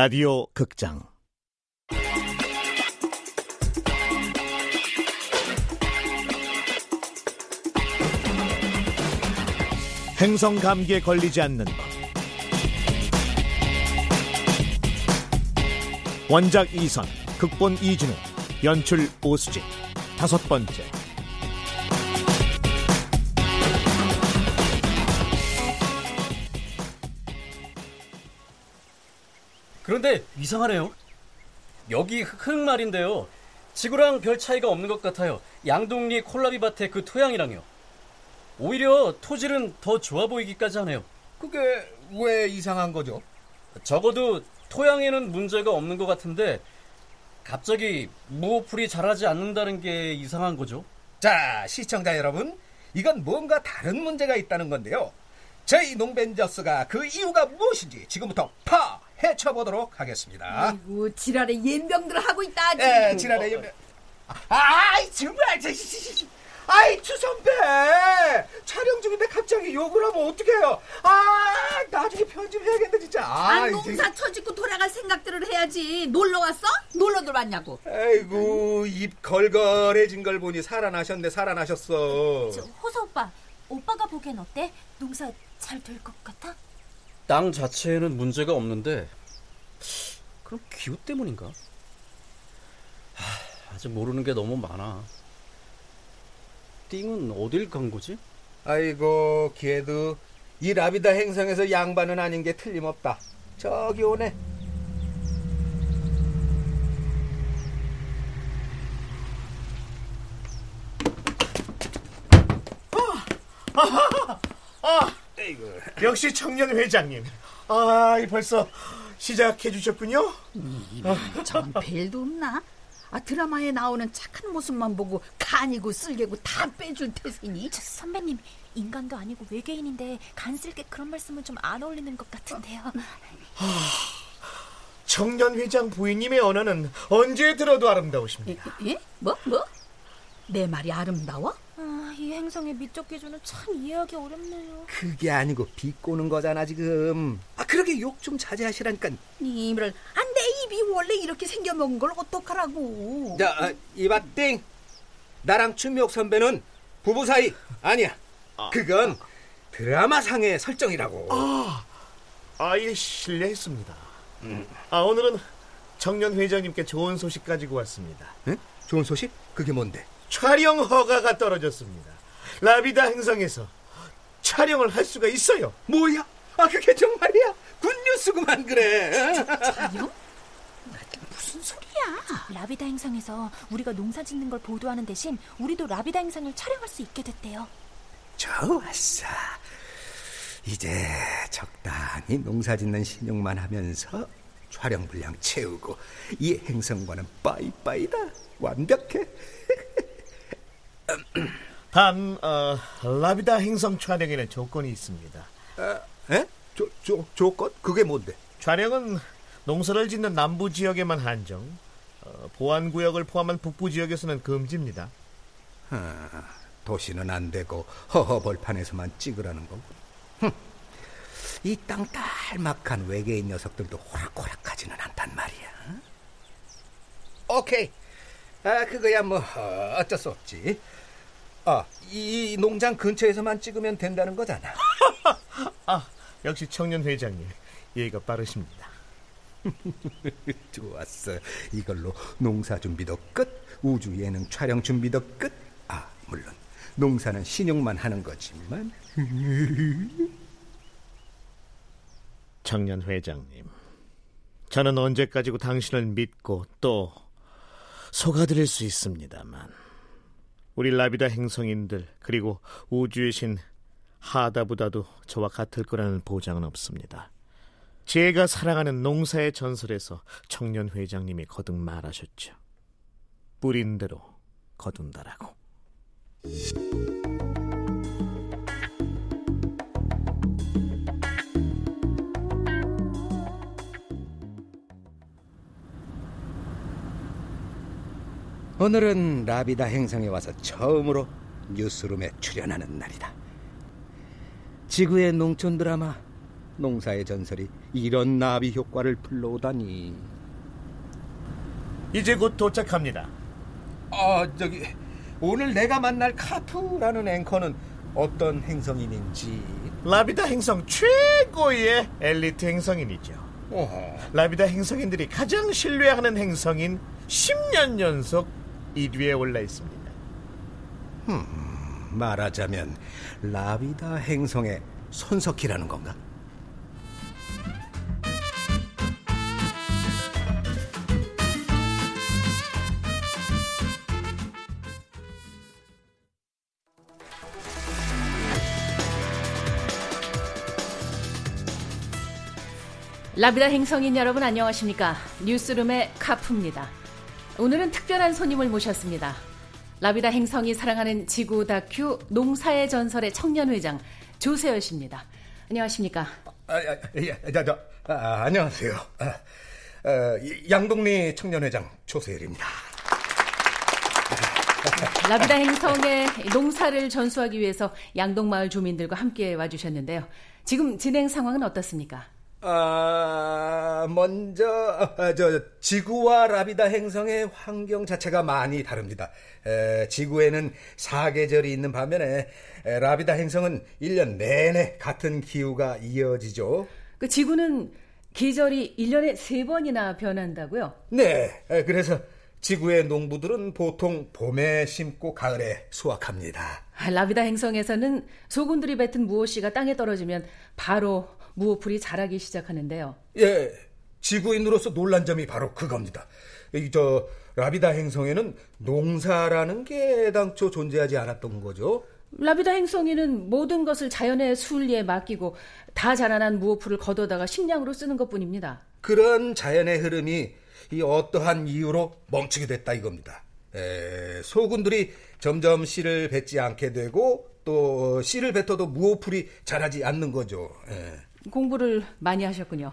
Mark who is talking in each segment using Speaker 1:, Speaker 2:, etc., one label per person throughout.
Speaker 1: 라디오 극장. 행성 감기에 걸리지 않는 법. 원작 이선 극본 이진우 연출 오수진. 다섯 번째
Speaker 2: 그런데 이상하네요. 여기 흙말인데요. 지구랑 별 차이가 없는 것 같아요. 양동리 콜라비 밭의 그 토양이랑요. 오히려 토질은 더 좋아 보이기까지 하네요.
Speaker 3: 그게 왜 이상한 거죠?
Speaker 2: 적어도 토양에는 문제가 없는 것 같은데 갑자기 무호풀이 자라지 않는다는 게 이상한 거죠.
Speaker 3: 자, 시청자 여러분, 이건 뭔가 다른 문제가 있다는 건데요. 저희 농벤저스가 그 이유가 무엇인지 지금부터 파 헤쳐보도록 하겠습니다.
Speaker 4: 아이고 지랄의 연병들 하고 있다.
Speaker 3: 예, 지난해 연병. 아이 정말 저, 아이 추 선배 촬영 중인데 갑자기 욕을 하면 어떡해요? 아 나중에 편집 해야겠네 진짜.
Speaker 4: 아,
Speaker 3: 아,
Speaker 4: 농사 처짓고 돌아갈 생각들을 해야지. 놀러 왔어? 놀러들 왔냐고.
Speaker 3: 아이고 입 걸걸해진 걸 보니 살아나셨네 살아나셨어.
Speaker 5: 저, 호서 오빠, 오빠가 보기엔 어때? 농사 잘 될 것 같아?
Speaker 2: 땅 자체에는 문제가 없는데 그럼 기후 때문인가? 하, 아직 모르는 게 너무 많아. 띵은 어딜 간 거지?
Speaker 3: 아이고 걔도 이 라비다 행성에서 양반은 아닌 게 틀림없다. 저기 오네.
Speaker 1: 역시 청년 회장님 아 벌써 시작해 주셨군요
Speaker 4: 전 벨도 없나? 아 드라마에 나오는 착한 모습만 보고 간이고 쓸개고 다 빼줄 테시니.
Speaker 5: 저 선배님, 인간도 아니고 외계인인데 간쓸게 그런 말씀은 좀 안 어울리는 것 같은데요.
Speaker 1: 청년 회장 부인님의 언어는 언제 들어도 아름다우십니다
Speaker 4: 예? 뭐 뭐? 내 말이 아름다워?
Speaker 5: 아, 이 행성의 미적 기준은 참 이해하기 어렵네요.
Speaker 3: 그게 아니고 비꼬는 거잖아 지금. 아 그러게 욕 좀 자제하시라니까.
Speaker 4: 이를 안내 입이 원래 이렇게 생겨먹은 걸 어떡하라고.
Speaker 3: 자 아, 이봐 띵. 나랑 춘미옥 선배는 부부 사이 아니야. 그건 드라마 상의 설정이라고.
Speaker 1: 아예 실례했습니다 아 오늘은 청년 회장님께 좋은 소식 가지고 왔습니다
Speaker 3: 응? 좋은 소식? 그게 뭔데?
Speaker 1: 촬영 허가가 떨어졌습니다 라비다 행성에서 촬영을 할 수가 있어요
Speaker 3: 뭐야? 아 그게 정말이야? 굿뉴스구만 그래.
Speaker 4: 촬영? 무슨 소리야?
Speaker 5: 라비다 행성에서 우리가 농사 짓는 걸 보도하는 대신 우리도 라비다 행성을 촬영할 수 있게 됐대요.
Speaker 3: 좋았어. 이제 적당히 농사 짓는 신용만 하면서 촬영 분량 채우고 이 행성과는 빠이빠이다. 완벽해.
Speaker 1: 단 어, 라비다 행성 촬영에는 조건이 있습니다
Speaker 3: 에? 조, 조, 조건? 그게 뭔데?
Speaker 1: 촬영은 농사를 짓는 남부 지역에만 한정 어, 보안 구역을 포함한 북부 지역에서는 금지입니다
Speaker 3: 도시는 안 되고 허허벌판에서만 찍으라는 거고. 이땅 딸막한 외계인 녀석들도 호락호락하지는 않단 말이야. 오케이. 아 그거야 뭐 어, 어쩔 수 없지. 아, 이 농장 근처에서만 찍으면 된다는 거잖아.
Speaker 1: 아 역시 청년 회장님 예의가 빠르십니다
Speaker 3: 좋았어. 이걸로 농사 준비도 끝, 우주 예능 촬영 준비도 끝. 아, 물론 농사는 신용만 하는 거지만.
Speaker 1: 청년 회장님 저는 언제까지고 당신을 믿고 또 속아드릴 수 있습니다만 우리 라비다 행성인들 그리고 우주의 신 하다보다도 저와 같을 거라는 보장은 없습니다. 제가 사랑하는 농사의 전설에서 청년 회장님이 거듭 말하셨죠. 뿌린 대로 거둔다라고.
Speaker 3: 오늘은 라비다 행성에 와서 처음으로 뉴스룸에 출연하는 날이다. 지구의 농촌 드라마 농사의 전설이 이런 나비 효과를 불러오다니.
Speaker 1: 이제 곧 도착합니다.
Speaker 3: 아, 저기 오늘 내가 만날 카프라는 앵커는 어떤 행성인인지.
Speaker 1: 라비다 행성 최고의 엘리트 행성인이죠.
Speaker 3: 어허.
Speaker 1: 라비다 행성인들이 가장 신뢰하는 행성인 10년 연속 1위에 올라 있습니다.
Speaker 3: 말하자면 라비다 행성의 손석희라는 건가?
Speaker 6: 라비다 행성인 여러분 안녕하십니까? 뉴스룸의 카프입니다. 오늘은 특별한 손님을 모셨습니다. 라비다 행성이 사랑하는 지구 다큐 농사의 전설의 청년회장 조세열 씨입니다. 안녕하십니까?
Speaker 3: 아, 아, 예, 저, 저, 아, 안녕하세요. 아, 어, 이- 양동리 청년회장 조세일입니다.
Speaker 6: 라비다 행성의 농사를 전수하기 위해서 양동마을 주민들과 함께 와주셨는데요. 지금 진행 상황은 어떻습니까?
Speaker 3: 아, 먼저 아, 저 지구와 라비다 행성의 환경 자체가 많이 다릅니다. 에, 지구에는 사계절이 있는 반면에 에, 라비다 행성은 1년 내내 같은 기후가 이어지죠.
Speaker 6: 그 지구는 계절이 1년에 3번이나 변한다고요?
Speaker 3: 네, 에, 그래서 지구의 농부들은 보통 봄에 심고 가을에 수확합니다.
Speaker 6: 아, 라비다 행성에서는 소군들이 뱉은 무엇이가 땅에 떨어지면 바로 무호풀이 자라기 시작하는데요.
Speaker 3: 예, 지구인으로서 놀란 점이 바로 그겁니다. 이 저 라비다 행성에는 농사라는 게 당초 존재하지 않았던 거죠.
Speaker 6: 라비다 행성이는 모든 것을 자연의 순리에 맡기고 다 자라난 무호풀을 걷어다가 식량으로 쓰는 것뿐입니다.
Speaker 3: 그런 자연의 흐름이 이 어떠한 이유로 멈추게 됐다 이겁니다. 에, 소군들이 점점 씨를 뱉지 않게 되고 또 씨를 뱉어도 무호풀이 자라지 않는 거죠. 예.
Speaker 6: 공부를 많이 하셨군요.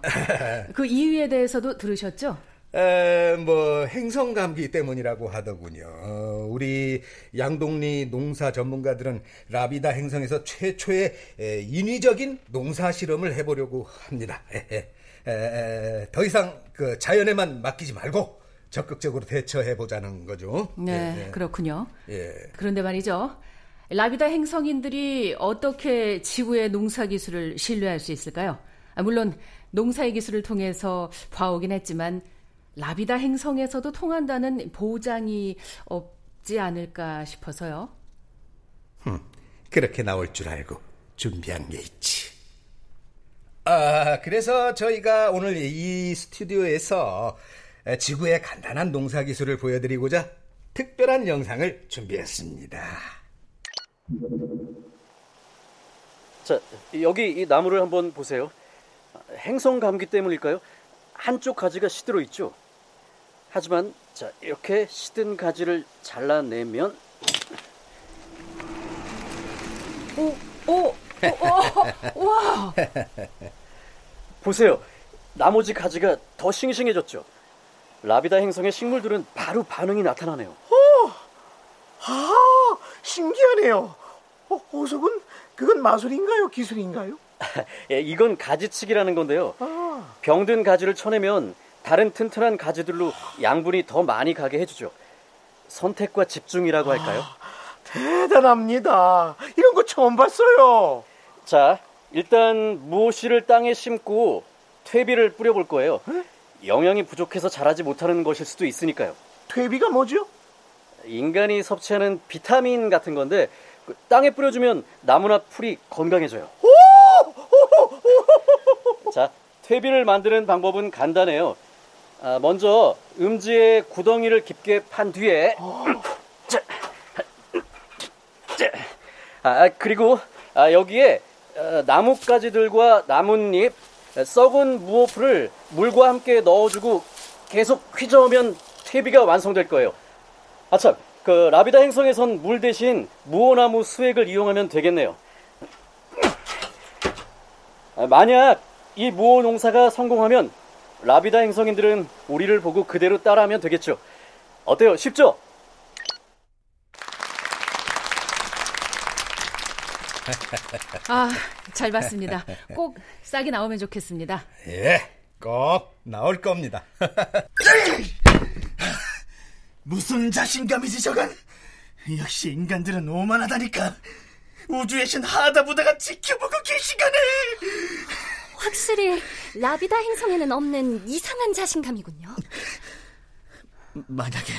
Speaker 6: 그 이유에 대해서도 들으셨죠?
Speaker 3: 에, 뭐 행성 감기 때문이라고 하더군요. 어, 우리 양동리 농사 전문가들은 라비다 행성에서 최초의 에, 인위적인 농사 실험을 해보려고 합니다. 에, 에, 에, 더 이상 그 자연에만 맡기지 말고 적극적으로 대처해 보자는 거죠.
Speaker 6: 네,
Speaker 3: 예, 예.
Speaker 6: 그렇군요.
Speaker 3: 예.
Speaker 6: 그런데 말이죠. 라비다 행성인들이 어떻게 지구의 농사 기술을 신뢰할 수 있을까요? 아, 물론 농사의 기술을 통해서 봐오긴 했지만 라비다 행성에서도 통한다는 보장이 없지 않을까 싶어서요.
Speaker 3: 그렇게 나올 줄 알고 준비한 게 있지. 아, 그래서 저희가 오늘 이 스튜디오에서 지구의 간단한 농사 기술을 보여드리고자 특별한 영상을 준비했습니다.
Speaker 2: 자, 여기 이 나무를 한번 보세요. 행성 감기 때문일까요? 한쪽 가지가 시들어 있죠. 하지만 자, 이렇게 시든 가지를 잘라내면
Speaker 6: 오, 오, 오, 오, 와!
Speaker 2: 보세요. 나머지 가지가 더 싱싱해졌죠. 라비다 행성의 식물들은 바로 반응이 나타나네요.
Speaker 1: 아, 신기하네요. 어, 호석은 그건 마술인가요? 기술인가요?
Speaker 2: 예, 이건 가지치기라는 건데요.
Speaker 1: 아,
Speaker 2: 병든 가지를 쳐내면 다른 튼튼한 가지들로 양분이 더 많이 가게 해주죠. 선택과 집중이라고 할까요?
Speaker 1: 대단합니다. 이런 거 처음 봤어요.
Speaker 2: 자, 일단 무엇이를 땅에 심고 퇴비를 뿌려볼 거예요. 영양이 부족해서 자라지 못하는 것일 수도 있으니까요.
Speaker 1: 퇴비가 뭐죠?
Speaker 2: 인간이 섭취하는 비타민 같은 건데 그 땅에 뿌려주면 나무나 풀이 건강해져요. 자, 퇴비를 만드는 방법은 간단해요. 아, 먼저 음지에 구덩이를 깊게 판 뒤에 아, 그리고 아, 여기에 어, 나뭇가지들과 나뭇잎, 썩은 무호풀을 물과 함께 넣어주고 계속 휘저으면 퇴비가 완성될 거예요. 아참, 그 라비다 행성에선 물 대신 무호나무 수액을 이용하면 되겠네요. 아, 만약 이 무호 농사가 성공하면 라비다 행성인들은 우리를 보고 그대로 따라하면 되겠죠. 어때요? 쉽죠?
Speaker 6: 아, 잘 봤습니다. 꼭 싹이 나오면 좋겠습니다.
Speaker 3: 예, 꼭 나올 겁니다.
Speaker 7: 무슨 자신감이지 저건? 역시 인간들은 오만하다니까. 우주의 신 하다부다가 지켜보고 계시거네.
Speaker 8: 확실히 라비다 행성에는 없는 이상한 자신감이군요.
Speaker 7: 만약에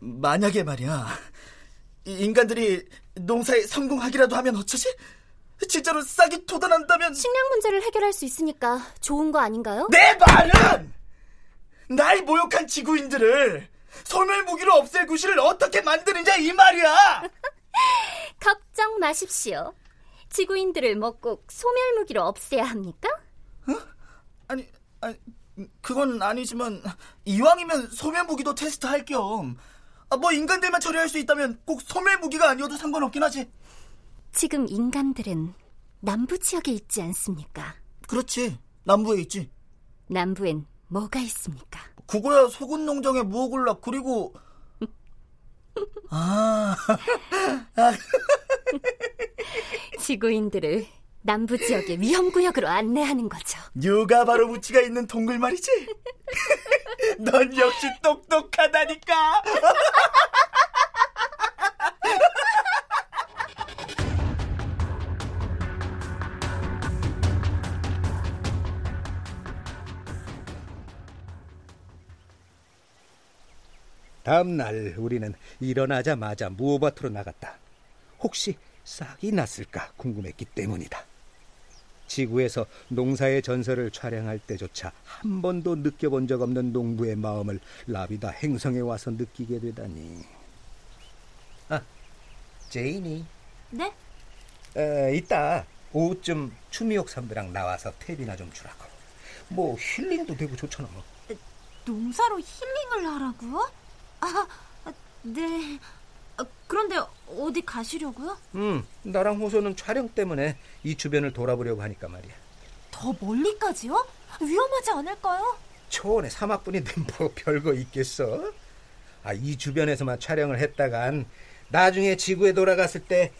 Speaker 7: 만약에 말이야 인간들이 농사에 성공하기라도 하면 어쩌지? 진짜로 싹이 돋아난다면
Speaker 8: 식량 문제를 해결할 수 있으니까 좋은 거 아닌가요?
Speaker 7: 내 말은 날 모욕한 지구인들을 소멸 무기로 없앨 구실을 어떻게 만드느냐 이 말이야.
Speaker 8: 걱정 마십시오. 지구인들을 뭐꼭 소멸 무기로 없애야 합니까?
Speaker 7: 어? 아니, 아니 그건 아니지만 이왕이면 소멸 무기도 테스트할 겸. 아, 뭐 인간들만 처리할 수 있다면 꼭 소멸 무기가 아니어도 상관없긴 하지.
Speaker 8: 지금 인간들은 남부 지역에 있지 않습니까?
Speaker 7: 그렇지. 남부에 있지.
Speaker 8: 남부엔 뭐가 있습니까?
Speaker 7: 그거야 소금 농장의 무어골락 그리고 아
Speaker 8: 지구인들을 남부 지역의 위험 구역으로 안내하는 거죠.
Speaker 7: 누가 바로 무치가 있는 동굴 말이지? 넌 역시 똑똑하다니까.
Speaker 3: 다음 날 우리는 일어나자마자 무어밭으로 나갔다. 혹시 싹이 났을까 궁금했기 때문이다. 지구에서 농사의 전설을 촬영할 때조차 한 번도 느껴본 적 없는 농부의 마음을 라비다 행성에 와서 느끼게 되다니. 아, 제인이.
Speaker 5: 네?
Speaker 3: 에, 이따 오후쯤 추미옥 선배랑 나와서 퇴비나 좀 주라고. 뭐 힐링도 되고 좋잖아. 뭐.
Speaker 5: 농사로 힐링을 하라고요? 아, 네. 아, 그런데 어디 가시려고요?
Speaker 3: 음, 나랑 호소는 촬영 때문에 이 주변을 돌아보려고 하니까 말이야.
Speaker 5: 더 멀리까지요? 위험하지 않을까요?
Speaker 3: 초원의 사막뿐인데 뭐 별거 있겠어? 아, 이 주변에서만 촬영을 했다간 나중에 지구에 돌아갔을 때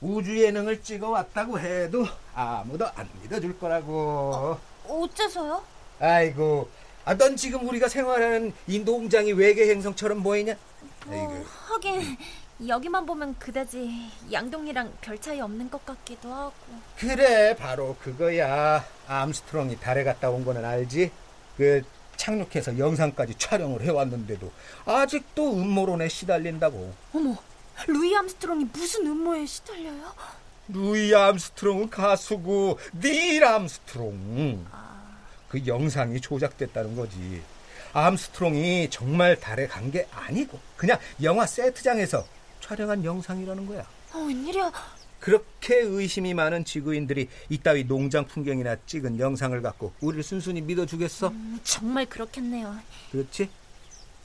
Speaker 3: 우주 예능을 찍어 왔다고 해도 아무도 안 믿어줄 거라고.
Speaker 5: 어째서요?
Speaker 3: 아이고, 아, 넌 지금 우리가 생활하는 이 농장이 외계 행성처럼 보이냐?
Speaker 5: 어, 하긴 여기만 보면 그다지 양동이랑 별 차이 없는 것 같기도 하고.
Speaker 3: 그래, 바로 그거야. 암스트롱이 달에 갔다 온 거는 알지? 그 착륙해서 영상까지 촬영을 해왔는데도 아직도 음모론에 시달린다고.
Speaker 5: 어머, 루이 암스트롱이 무슨 음모에 시달려요?
Speaker 3: 루이 암스트롱은 가수고 닐 암스트롱. 그 영상이 조작됐다는 거지. 암스트롱이 정말 달에 간 게 아니고 그냥 영화 세트장에서 촬영한 영상이라는 거야.
Speaker 5: 어, 웬일이야?
Speaker 3: 그렇게 의심이 많은 지구인들이 이따위 농장 풍경이나 찍은 영상을 갖고 우리를 순순히 믿어주겠어?
Speaker 5: 음, 정말 그렇겠네요.
Speaker 3: 그렇지?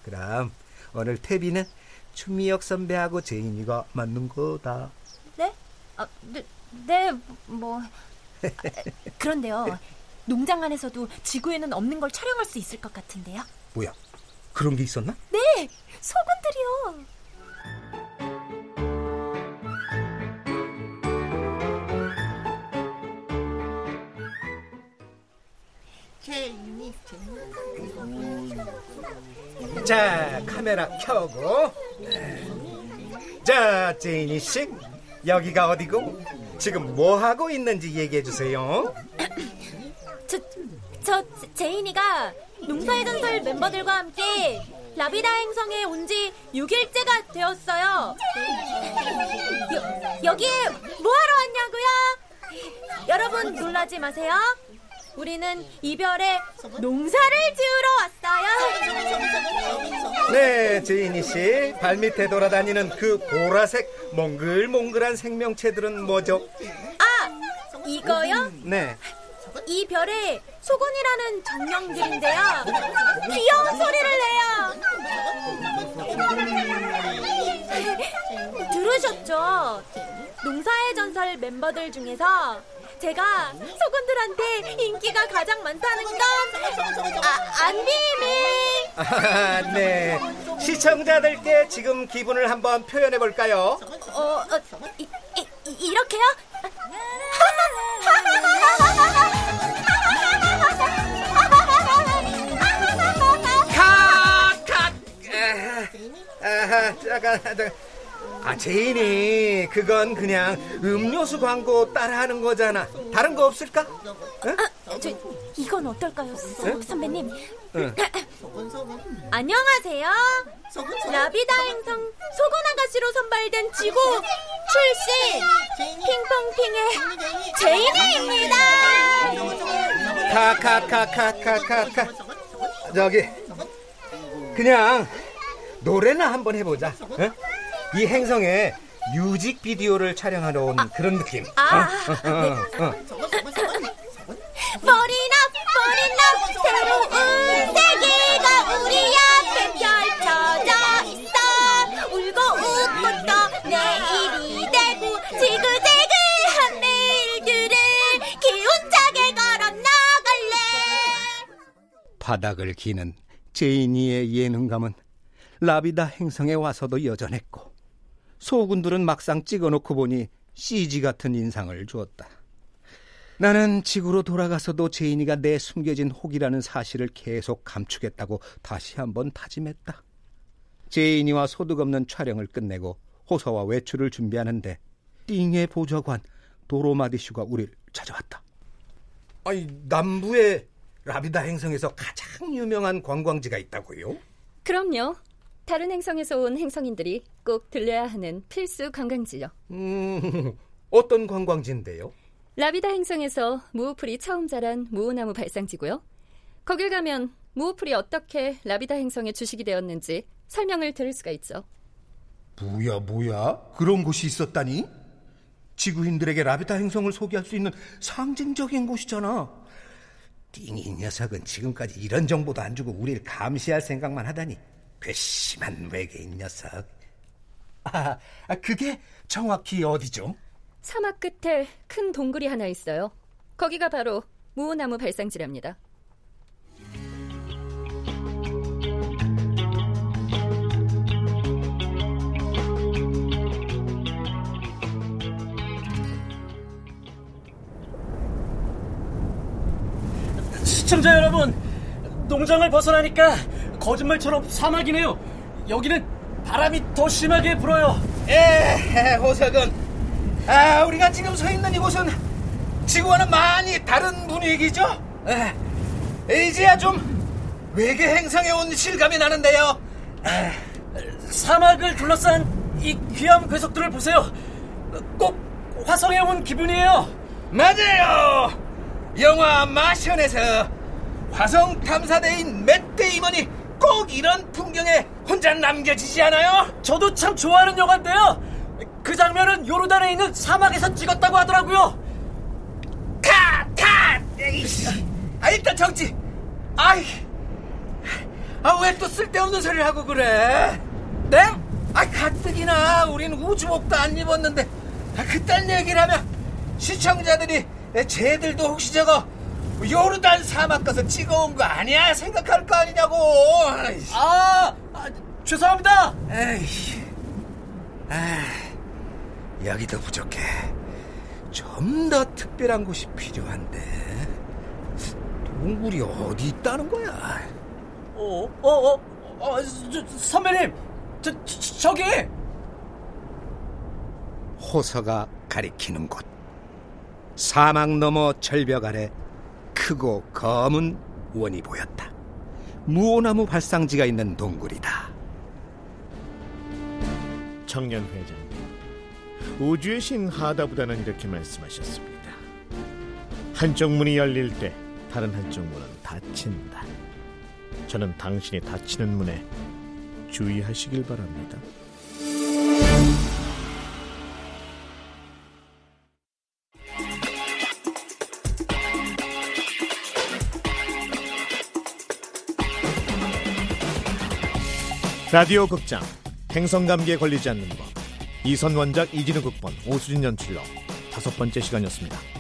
Speaker 3: 그럼 오늘 태비는 추미혁 선배하고 제인이가 맞는 거다.
Speaker 5: 네? 아, 네, 네, 뭐. 아, 그런데요. 농장 안에서도 지구에는 없는 걸 촬영할 수 있을 것 같은데요.
Speaker 3: 뭐야? 그런 게 있었나?
Speaker 5: 네, 소금들이요.
Speaker 3: 자, 카메라 켜고. 자, 제이니 씨, 여기가 어디고? 지금 뭐 하고 있는지 얘기해 주세요.
Speaker 5: 제인이가 농사의 전설 멤버들과 함께 라비다 행성에 온 지 6일째가 되었어요. 여, 여기에 뭐하러 왔냐고요? 여러분 놀라지 마세요. 우리는 이 별에 농사를 지으러 왔어요.
Speaker 3: 네, 제이니 씨, 발밑에 돌아다니는 그 보라색 몽글몽글한 생명체들은 뭐죠?
Speaker 5: 아, 이거요?
Speaker 3: 네.
Speaker 5: 이 별에 소곤이라는 정령들인데요. 귀여운 소리를 내요. 들으셨죠? 농사의 전설 멤버들 중에서 제가 소곤들한테 인기가 가장 많다는 건 아, 안 비밀.
Speaker 3: 아, 네. 시청자들께 지금 기분을 한번 표현해 볼까요?
Speaker 5: 어, 어 이, 이, 이, 이렇게요?
Speaker 3: 잠깐, 잠깐. 아, 제인이, 그건 그냥 음료수 광고 따라하는 거잖아. 다른 거 없을까? 응?
Speaker 5: 아, 저, 이건 어떨까요, 서-
Speaker 3: 응?
Speaker 5: 선배님?
Speaker 3: 응.
Speaker 5: 안녕하세요. 라비다 행성 소곤 아가씨로 선발된 지구 출신 핑퐁핑의 제이네입니다.
Speaker 3: 카카카카카카카. 저기, 그냥 노래나 한번 해보자. 응? 이 행성에 뮤직비디오를 촬영하러 온 그런 느낌.
Speaker 5: 아,
Speaker 3: 어? 어, 어, 어.
Speaker 5: 버리나 버리나 새로운 세계가 우리 앞에 펼쳐져 있어 울고 웃고 또 내일이 되고 지그재그한 내일들을 기운차게 걸어 나갈래
Speaker 3: 바닥을 기는 제인이의 예능감은 라비다 행성에 와서도 여전했고 소군들은 막상 찍어놓고 보니 CG 같은 인상을 주었다. 나는 지구로 돌아가서도 제인이가 내 숨겨진 혹이라는 사실을 계속 감추겠다고 다시 한번 다짐했다. 제인이와 소득 없는 촬영을 끝내고 호서와 외출을 준비하는데 띵의 보좌관 도로마디슈가 우리를 찾아왔다. 아니 남부의 라비다 행성에서 가장 유명한 관광지가 있다고요?
Speaker 8: 그럼요. 다른 행성에서 온 행성인들이 꼭 들려야 하는 필수 관광지요.
Speaker 3: 음, 어떤 관광지인데요?
Speaker 8: 라비다 행성에서 무오풀이 처음 자란 무오나무 발상지고요. 거길 가면 무오풀이 어떻게 라비다 행성에 주식이 되었는지 설명을 들을 수가 있죠.
Speaker 3: 뭐야 뭐야 그런 곳이 있었다니? 지구인들에게 라비다 행성을 소개할 수 있는 상징적인 곳이잖아. 띵이 녀석은 지금까지 이런 정보도 안 주고 우리를 감시할 생각만 하다니 괘씸한 외계인 녀석. 아, 아, 그게 정확히 어디죠?
Speaker 8: 사막 끝에 큰 동굴이 하나 있어요. 거기가 바로 무오나무 발상지랍니다.
Speaker 2: 시청자 여러분, 농장을 벗어나니까 거짓말처럼 사막이네요. 여기는 바람이 더 심하게 불어요.
Speaker 3: 에, 호석은 아, 우리가 지금 서 있는 이곳은 지구와는 많이 다른 분위기죠? 에, 이제야 좀 외계 행성에 온 실감이 나는데요.
Speaker 2: 사막을 둘러싼 이 귀한 괴석들을 보세요. 꼭 화성에 온 기분이에요.
Speaker 3: 맞아요. 영화 마션에서 화성 탐사대인 맷 데이먼이 꼭 이런 풍경에 혼자 남겨지지 않아요?
Speaker 2: 저도 참 좋아하는 영화인데요. 그 장면은 요르단에 있는 사막에서 찍었다고 하더라고요.
Speaker 3: 카! 카! 아, 일단 정지. 아이. 아, 왜 또 쓸데없는 소리를 하고 그래? 네? 아, 가뜩이나 우린 우주복도 안 입었는데, 아, 그딴 얘기를 하면 시청자들이 쟤들도 혹시 저거 요르단 사막 가서 찍어온 거 아니야? 생각할 거 아니냐고.
Speaker 2: 아, 아, 죄송합니다.
Speaker 3: 에이. 아, 여기도 부족해. 좀 더 특별한 곳이 필요한데. 동굴이 어디 있다는 거야?
Speaker 2: 어, 어, 어, 어 저, 선배님, 저, 저, 저기.
Speaker 3: 호서가 가리키는 곳. 사막 너머 절벽 아래 크고 검은 원이 보였다. 무오나무 발상지가 있는 동굴이다.
Speaker 1: 청년 회장님, 우주의 신 하다보다는 이렇게 말씀하셨습니다. 한쪽 문이 열릴 때 다른 한쪽 문은 닫힌다. 저는 당신이 닫히는 문에 주의하시길 바랍니다. 라디오 극장 행성 감기에 걸리지 않는 법 이선 원작 이진우 극본 오수진 연출로 다섯 번째 시간이었습니다.